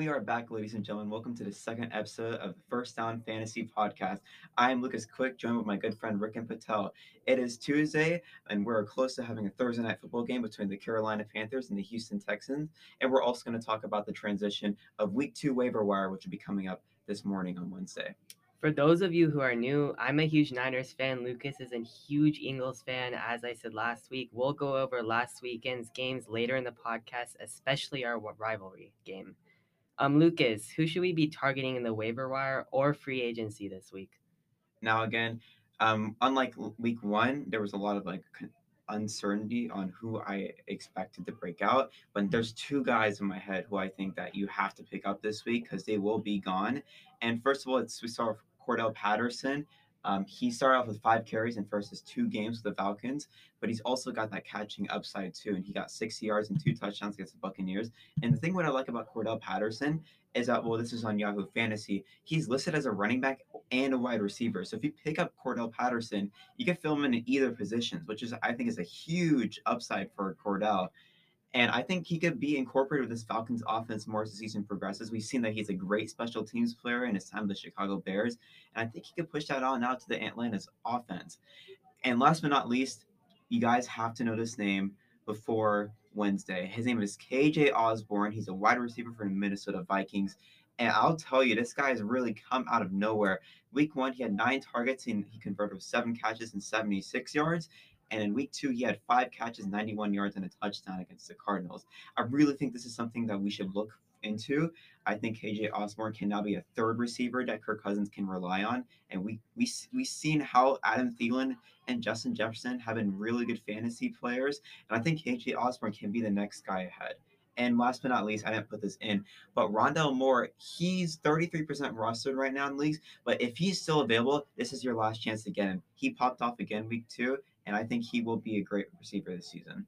we are back, ladies and gentlemen. Welcome to the second episode of the First Down Fantasy Podcast. I am Lucas Quick, joined with my good friend Rick and Patel. It is Tuesday, and we're close to having a Thursday night football game between the Carolina Panthers and the Houston Texans. And we're also going to talk about the transition of Week Two waiver wire, which will be coming up this morning on Wednesday. For those of you who are new, I'm a huge Niners fan. Lucas is a huge Eagles fan. As I said last week, we'll go over last weekend's games later in the podcast, especially our rivalry game. Um, Lucas, who should we be targeting in the waiver wire or free agency this week? Now, again, um, unlike week one, there was a lot of like uncertainty on who I expected to break out. But there's two guys in my head who I think that you have to pick up this week because they will be gone. And first of all, it's we saw Cordarrelle Patterson. Um, he started off with five carries in first his two games with the Falcons, but he's also got that catching upside too. And he got 60 yards and two touchdowns against the Buccaneers. And the thing what I like about Cordarrelle Patterson is that well, this is on Yahoo Fantasy. He's listed as a running back and a wide receiver. So if you pick up Cordarrelle Patterson, you can fill him in either positions, which is I think is a huge upside for Cordarrelle. And I think he could be incorporated with this Falcons offense more as the season progresses. We've seen that he's a great special teams player in his time with the Chicago Bears. And I think he could push that on out to the Atlanta's offense. And last but not least, you guys have to know this name before Wednesday. His name is KJ Osborn. He's a wide receiver for the Minnesota Vikings. And I'll tell you, this guy has really come out of nowhere. Week one, he had nine targets and he converted with seven catches and 76 yards. And in week two, he had five catches, 91 yards, and a touchdown against the Cardinals. I really think this is something that we should look into. I think KJ Osborn can now be a third receiver that Kirk Cousins can rely on. And we we we've seen how Adam Thielen and Justin Jefferson have been really good fantasy players. And I think KJ Osborn can be the next guy ahead. And last but not least, I didn't put this in, but Rondale Moore, he's 33% rostered right now in leagues. But if he's still available, this is your last chance to get him. He popped off again week two, and I think he will be a great receiver this season.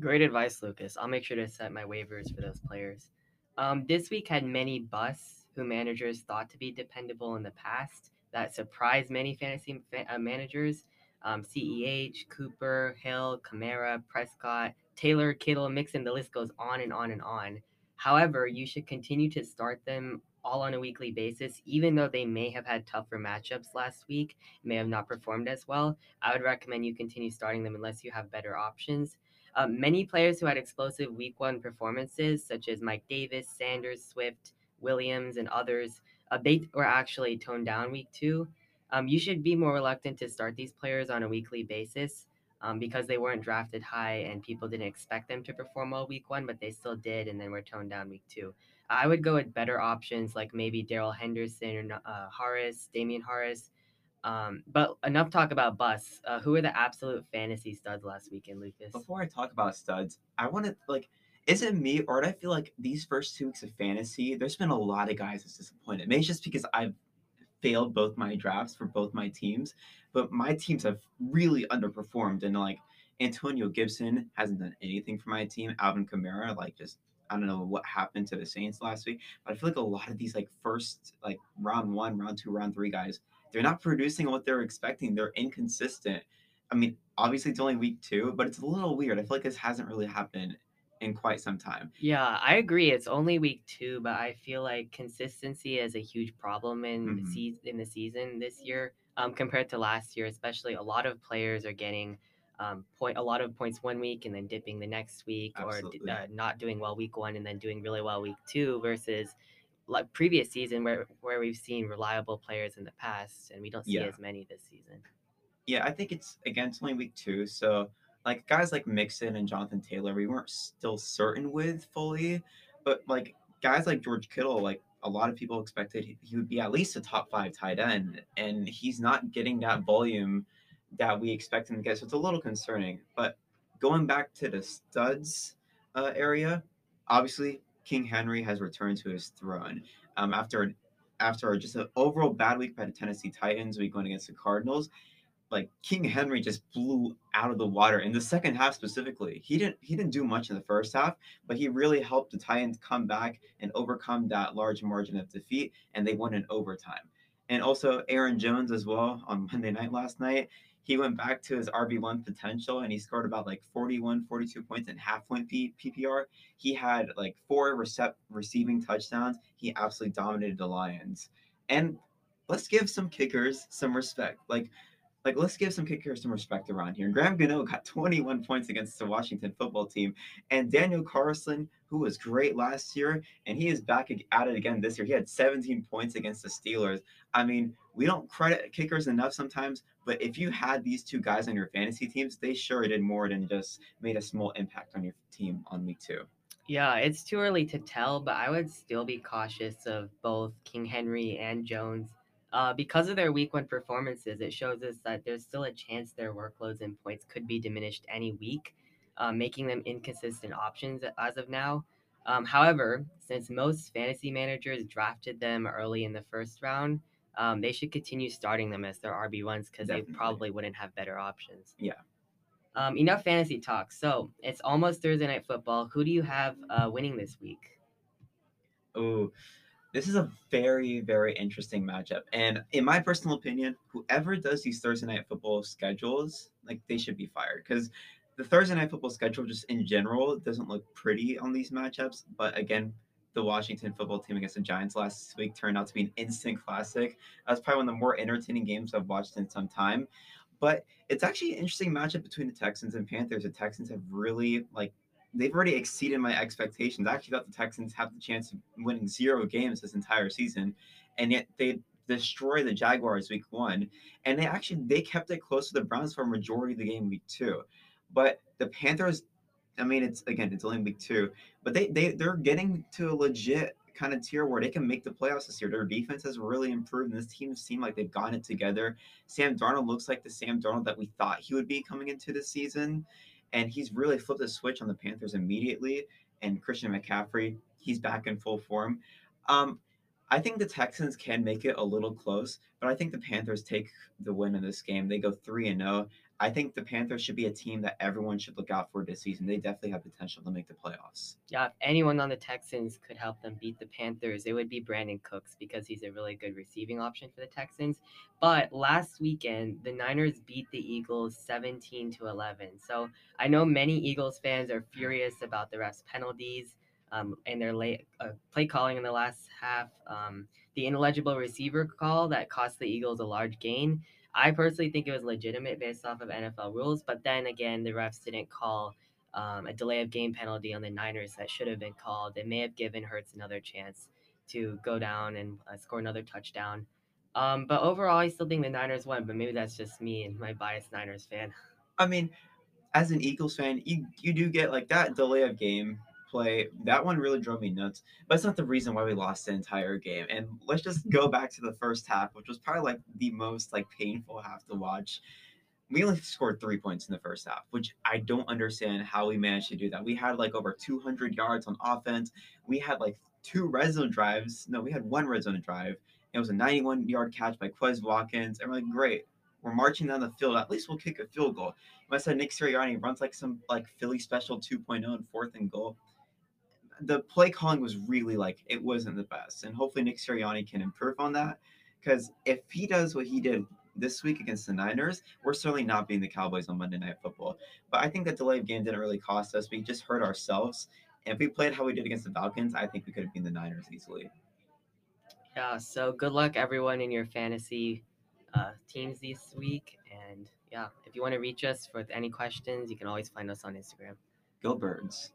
Great advice, Lucas. I'll make sure to set my waivers for those players. Um, this week had many busts who managers thought to be dependable in the past that surprised many fantasy fa- uh, managers. Um, CEH, Cooper, Hill, Kamara, Prescott, Taylor, Kittle, Mixon, the list goes on and on and on. However, you should continue to start them all on a weekly basis, even though they may have had tougher matchups last week, may have not performed as well. I would recommend you continue starting them unless you have better options. Uh, many players who had explosive week one performances, such as Mike Davis, Sanders, Swift, Williams, and others, uh, they were actually toned down week two. Um, you should be more reluctant to start these players on a weekly basis um, because they weren't drafted high and people didn't expect them to perform well week one, but they still did, and then were toned down week two. I would go with better options like maybe Darrell Henderson or uh, Harris, Damien Harris. Um, but enough talk about bus. Uh, who are the absolute fantasy studs last weekend, Lucas? Before I talk about studs, I want to like, is it me or do I feel like these first two weeks of fantasy, there's been a lot of guys that's disappointed. Maybe it's just because I've failed both my drafts for both my teams, but my teams have really underperformed. And like Antonio Gibson hasn't done anything for my team. Alvin Kamara, like just I don't know what happened to the Saints last week, but I feel like a lot of these like first like round one, round two, round three guys, they're not producing what they're expecting. They're inconsistent. I mean, obviously it's only week two, but it's a little weird. I feel like this hasn't really happened in quite some time. Yeah, I agree. It's only week two, but I feel like consistency is a huge problem in mm-hmm. se- in the season this year um, compared to last year. Especially, a lot of players are getting um, point a lot of points one week and then dipping the next week, Absolutely. or uh, not doing well week one and then doing really well week two versus like previous season where where we've seen reliable players in the past and we don't see yeah. as many this season. Yeah, I think it's against only week two, so like guys like Mixon and Jonathan Taylor, we weren't still certain with fully, but like guys like George Kittle, like a lot of people expected he would be at least a top five tight end, and he's not getting that volume that we expect him to get. So it's a little concerning. But going back to the studs uh, area, obviously King Henry has returned to his throne um, after after just an overall bad week by the Tennessee Titans, week going against the Cardinals. Like King Henry just blew out of the water in the second half specifically. He didn't he didn't do much in the first half, but he really helped the Titans come back and overcome that large margin of defeat, and they won in overtime. And also Aaron Jones as well on Monday night last night. He went back to his RB1 potential and he scored about like 41, 42 points in half point PPR. He had like four recep- receiving touchdowns. He absolutely dominated the Lions. And let's give some kickers some respect. Like like let's give some kickers some respect around here. Graham Gano got 21 points against the Washington football team, and Daniel Carlson, who was great last year, and he is back at it again this year. He had 17 points against the Steelers. I mean, we don't credit kickers enough sometimes, but if you had these two guys on your fantasy teams, they sure did more than just made a small impact on your team on week two. Yeah, it's too early to tell, but I would still be cautious of both King Henry and Jones uh, because of their week one performances, it shows us that there's still a chance their workloads and points could be diminished any week, uh, making them inconsistent options as of now. Um, however, since most fantasy managers drafted them early in the first round, um, they should continue starting them as their RB1s because they probably wouldn't have better options. Yeah. Um, enough fantasy talk. So it's almost Thursday night football. Who do you have uh, winning this week? Oh, this is a very, very interesting matchup. And in my personal opinion, whoever does these Thursday night football schedules, like they should be fired because the Thursday night football schedule, just in general, doesn't look pretty on these matchups. But again, the Washington football team against the Giants last week turned out to be an instant classic. That was probably one of the more entertaining games I've watched in some time. But it's actually an interesting matchup between the Texans and Panthers. The Texans have really like they've already exceeded my expectations. I actually thought the Texans have the chance of winning zero games this entire season, and yet they destroy the Jaguars week one, and they actually they kept it close to the Browns for a majority of the game week two, but the Panthers. I mean, it's again, it's only week two, but they they they're getting to a legit kind of tier where they can make the playoffs this year. Their defense has really improved, and this team seems like they've gotten it together. Sam Darnold looks like the Sam Darnold that we thought he would be coming into the season and he's really flipped the switch on the Panthers immediately. And Christian McCaffrey, he's back in full form. Um, I think the Texans can make it a little close, but I think the Panthers take the win in this game. They go 3 and 0. I think the Panthers should be a team that everyone should look out for this season. They definitely have potential to make the playoffs. Yeah, if anyone on the Texans could help them beat the Panthers, it would be Brandin Cooks because he's a really good receiving option for the Texans. But last weekend, the Niners beat the Eagles 17 to 11. So I know many Eagles fans are furious about the refs' penalties um, and their late uh, play calling in the last half. Um, the ineligible receiver call that cost the Eagles a large gain. I personally think it was legitimate based off of NFL rules, but then again, the refs didn't call um, a delay of game penalty on the Niners that should have been called. It may have given Hurts another chance to go down and uh, score another touchdown. Um, but overall, I still think the Niners won, but maybe that's just me and my biased Niners fan. I mean, as an Eagles fan, you you do get like that delay of game play, that one really drove me nuts. But it's not the reason why we lost the entire game. And let's just go back to the first half, which was probably like the most like painful half to watch. We only scored three points in the first half, which I don't understand how we managed to do that. We had like over 200 yards on offense. We had like two red zone drives. No, we had one red zone drive. It was a 91 yard catch by Quez Watkins. And we're like, great. We're marching down the field. At least we'll kick a field goal. Said Nick Sirianni runs like some like Philly special 2.0 and fourth and goal the play calling was really like it wasn't the best, and hopefully Nick Sirianni can improve on that. Because if he does what he did this week against the Niners, we're certainly not being the Cowboys on Monday Night Football. But I think that delay of game didn't really cost us. We just hurt ourselves. And if we played how we did against the Falcons, I think we could have been the Niners easily. Yeah. So good luck, everyone, in your fantasy uh, teams this week. And yeah, if you want to reach us with any questions, you can always find us on Instagram. Go Birds.